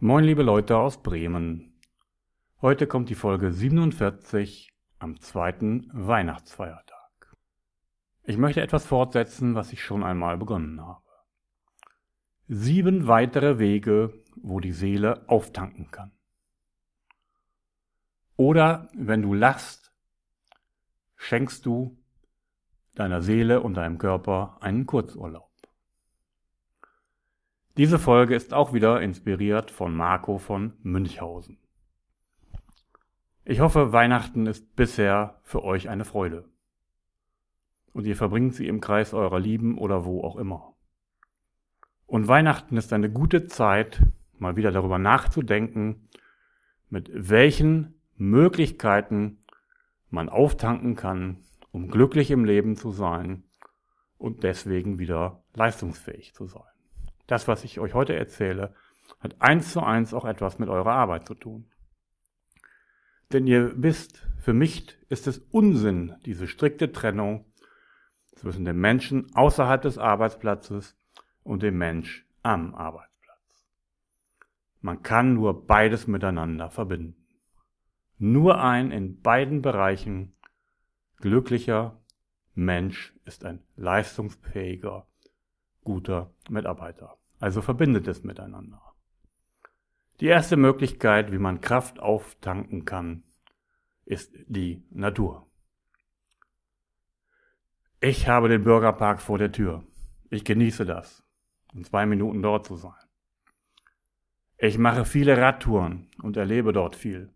Moin liebe Leute aus Bremen. Heute kommt die Folge 47 am zweiten Weihnachtsfeiertag. Ich möchte etwas fortsetzen, was ich schon einmal begonnen habe. Sieben weitere Wege, wo die Seele auftanken kann. Oder wenn du lachst, schenkst du deiner Seele und deinem Körper einen Kurzurlaub. Diese Folge ist auch wieder inspiriert von Marco von Münchhausen. Ich hoffe, Weihnachten ist bisher für euch eine Freude. Und ihr verbringt sie im Kreis eurer Lieben oder wo auch immer. Und Weihnachten ist eine gute Zeit, mal wieder darüber nachzudenken, mit welchen Möglichkeiten man auftanken kann, um glücklich im Leben zu sein und deswegen wieder leistungsfähig zu sein. Das, was ich euch heute erzähle, hat eins zu eins auch etwas mit eurer Arbeit zu tun. Denn ihr wisst, für mich ist es Unsinn, diese strikte Trennung zwischen dem Menschen außerhalb des Arbeitsplatzes und dem Mensch am Arbeitsplatz. Man kann nur beides miteinander verbinden. Nur ein in beiden Bereichen glücklicher Mensch ist ein leistungsfähiger, guter Mitarbeiter. Also verbindet es miteinander. Die erste Möglichkeit, wie man Kraft auftanken kann, ist die Natur. Ich habe den Bürgerpark vor der Tür. Ich genieße das, in zwei Minuten dort zu sein. Ich mache viele Radtouren und erlebe dort viel.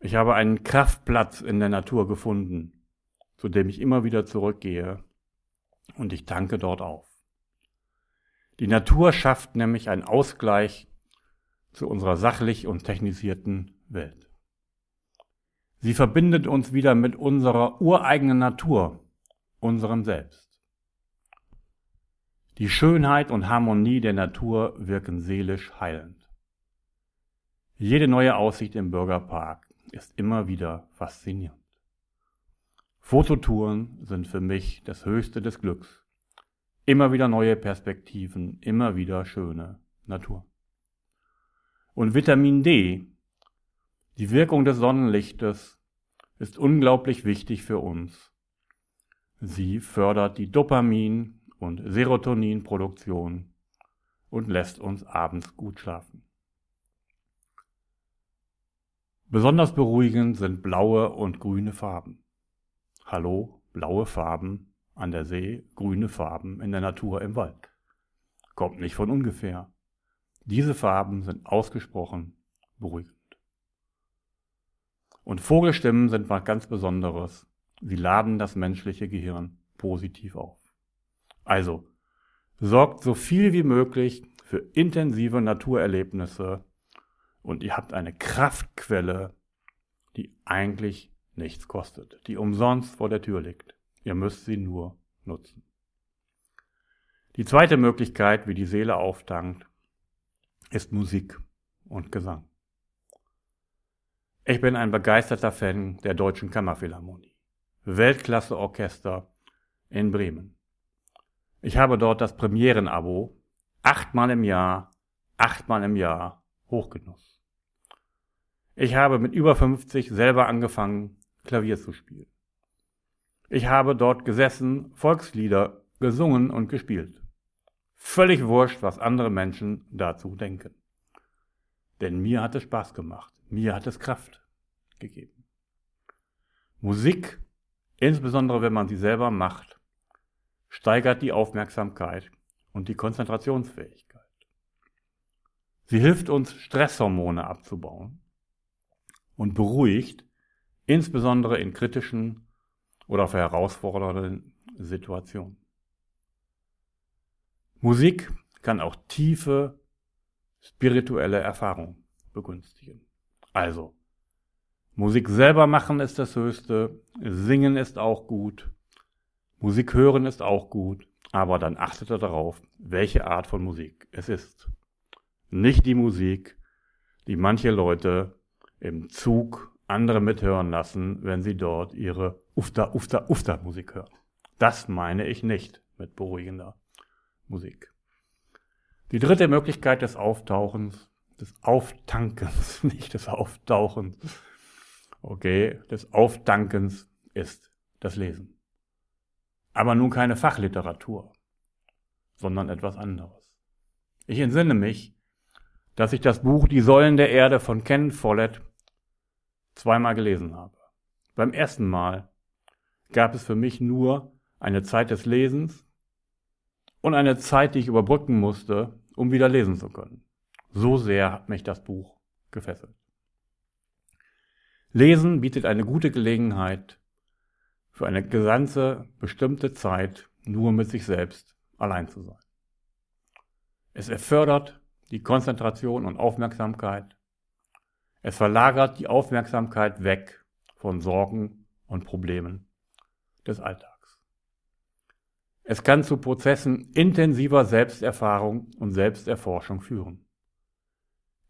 Ich habe einen Kraftplatz in der Natur gefunden, zu dem ich immer wieder zurückgehe und ich tanke dort auf. Die Natur schafft nämlich einen Ausgleich zu unserer sachlich und technisierten Welt. Sie verbindet uns wieder mit unserer ureigenen Natur, unserem Selbst. Die Schönheit und Harmonie der Natur wirken seelisch heilend. Jede neue Aussicht im Bürgerpark ist immer wieder faszinierend. Fototouren sind für mich das Höchste des Glücks. Immer wieder neue Perspektiven, immer wieder schöne Natur. Und Vitamin D, die Wirkung des Sonnenlichtes, ist unglaublich wichtig für uns. Sie fördert die Dopamin- und Serotoninproduktion und lässt uns abends gut schlafen. Besonders beruhigend sind blaue und grüne Farben. Hallo, blaue Farben an der See, grüne Farben in der Natur im Wald. Kommt nicht von ungefähr. Diese Farben sind ausgesprochen beruhigend. Und Vogelstimmen sind was ganz Besonderes. Sie laden das menschliche Gehirn positiv auf. Also, sorgt so viel wie möglich für intensive Naturerlebnisse und ihr habt eine Kraftquelle, die eigentlich nichts kostet, die umsonst vor der Tür liegt. Ihr müsst sie nur nutzen. Die zweite Möglichkeit, wie die Seele auftankt, ist Musik und Gesang. Ich bin ein begeisterter Fan der Deutschen Kammerphilharmonie. Weltklasse-Orchester in Bremen. Ich habe dort das Premierenabo achtmal im Jahr, achtmal im Jahr Hochgenuss. Ich habe mit über 50 selber angefangen, Klavier zu spielen. Ich habe dort gesessen, Volkslieder gesungen und gespielt. Völlig wurscht, was andere Menschen dazu denken. Denn mir hat es Spaß gemacht. Mir hat es Kraft gegeben. Musik, insbesondere wenn man sie selber macht, steigert die Aufmerksamkeit und die Konzentrationsfähigkeit. Sie hilft uns, Stresshormone abzubauen und beruhigt, insbesondere in kritischen oder für herausfordernde Situationen. Musik kann auch tiefe spirituelle Erfahrungen begünstigen. Also, Musik selber machen ist das Höchste, singen ist auch gut, Musik hören ist auch gut, aber dann achtet er darauf, welche Art von Musik es ist. Nicht die Musik, die manche Leute im Zug andere mithören lassen, wenn sie dort ihre Ufta, Ufta, Ufta Musik hören. Das meine ich nicht mit beruhigender Musik. Die dritte Möglichkeit des Auftauchens des Auftankens, nicht des Auftauchens, okay, des Auftankens ist das Lesen. Aber nun keine Fachliteratur, sondern etwas anderes. Ich entsinne mich, dass ich das Buch Die Säulen der Erde von Ken Follett zweimal gelesen habe. Beim ersten Mal gab es für mich nur eine Zeit des Lesens und eine Zeit, die ich überbrücken musste, um wieder lesen zu können. So sehr hat mich das Buch gefesselt. Lesen bietet eine gute Gelegenheit, für eine ganze bestimmte Zeit nur mit sich selbst allein zu sein. Es erfördert die Konzentration und Aufmerksamkeit. Es verlagert die Aufmerksamkeit weg von Sorgen und Problemen des Alltags. Es kann zu Prozessen intensiver Selbsterfahrung und Selbsterforschung führen.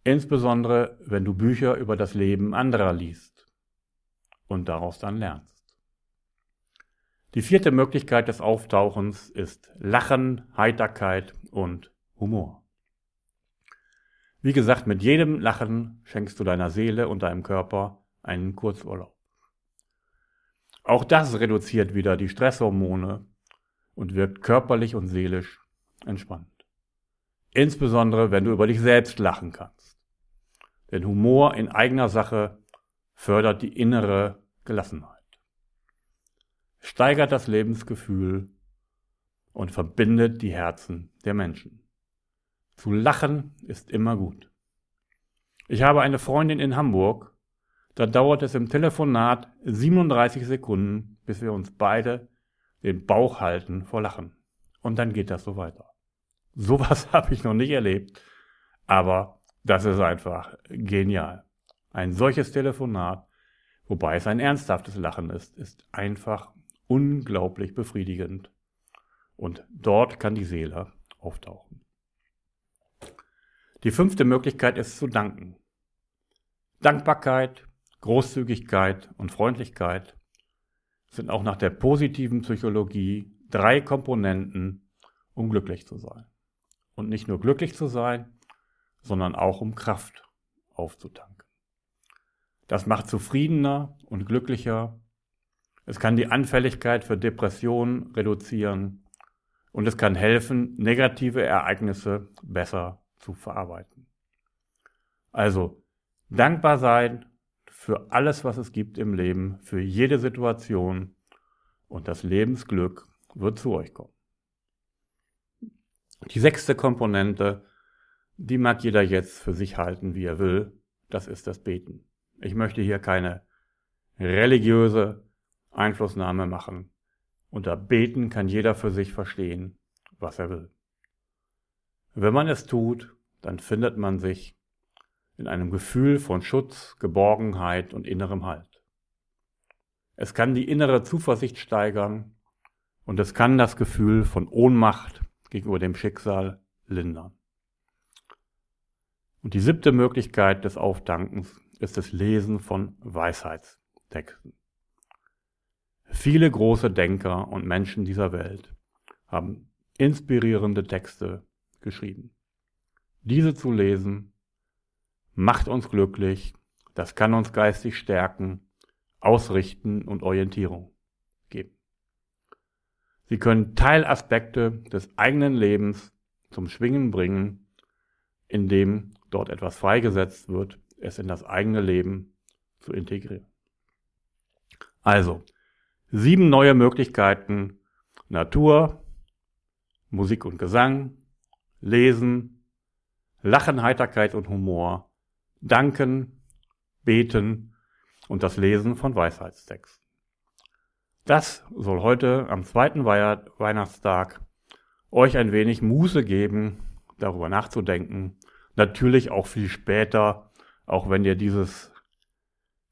Insbesondere, wenn du Bücher über das Leben anderer liest und daraus dann lernst. Die vierte Möglichkeit des Auftauchens ist Lachen, Heiterkeit und Humor. Wie gesagt, mit jedem Lachen schenkst du deiner Seele und deinem Körper einen Kurzurlaub. Auch das reduziert wieder die Stresshormone und wirkt körperlich und seelisch entspannt. Insbesondere, wenn du über dich selbst lachen kannst. Denn Humor in eigener Sache fördert die innere Gelassenheit, steigert das Lebensgefühl und verbindet die Herzen der Menschen. Zu lachen ist immer gut. Ich habe eine Freundin in Hamburg, da dauert es im Telefonat 37 Sekunden, bis wir uns beide den Bauch halten vor Lachen. Und dann geht das so weiter. Sowas habe ich noch nicht erlebt, aber das ist einfach genial. Ein solches Telefonat, wobei es ein ernsthaftes Lachen ist, ist einfach unglaublich befriedigend. Und dort kann die Seele auftauchen. Die fünfte Möglichkeit ist zu danken. Dankbarkeit, Großzügigkeit und Freundlichkeit sind auch nach der positiven Psychologie drei Komponenten, um glücklich zu sein. Und nicht nur glücklich zu sein, sondern auch um Kraft aufzutanken. Das macht zufriedener und glücklicher. Es kann die Anfälligkeit für Depressionen reduzieren und es kann helfen, negative Ereignisse besser zu verarbeiten. Also dankbar sein für alles, was es gibt im Leben, für jede Situation und das Lebensglück wird zu euch kommen. Die sechste Komponente, die mag jeder jetzt für sich halten, wie er will, das ist das Beten. Ich möchte hier keine religiöse Einflussnahme machen. Unter Beten kann jeder für sich verstehen, was er will. Wenn man es tut, dann findet man sich in einem Gefühl von Schutz, Geborgenheit und innerem Halt. Es kann die innere Zuversicht steigern und es kann das Gefühl von Ohnmacht gegenüber dem Schicksal lindern. Und die siebte Möglichkeit des Aufdankens ist das Lesen von Weisheitstexten. Viele große Denker und Menschen dieser Welt haben inspirierende Texte geschrieben. Diese zu lesen macht uns glücklich, das kann uns geistig stärken, ausrichten und Orientierung geben. Sie können Teilaspekte des eigenen Lebens zum Schwingen bringen, indem dort etwas freigesetzt wird, es in das eigene Leben zu integrieren. Also, sieben neue Möglichkeiten, Natur, Musik und Gesang, Lesen, Lachen, Heiterkeit und Humor Danken, Beten und das Lesen von Weisheitstexten. Das soll heute am zweiten Weihnachtstag euch ein wenig Muße geben, darüber nachzudenken. Natürlich auch viel später, auch wenn ihr dieses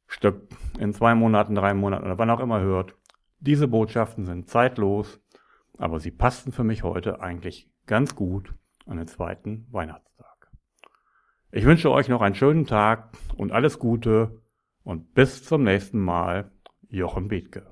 Stück in zwei Monaten, drei Monaten oder wann auch immer hört. Diese Botschaften sind zeitlos, aber sie passten für mich heute eigentlich ganz gut an den zweiten Weihnachtstag. Ich wünsche euch noch einen schönen Tag und alles Gute und bis zum nächsten Mal, Jochen Bethke.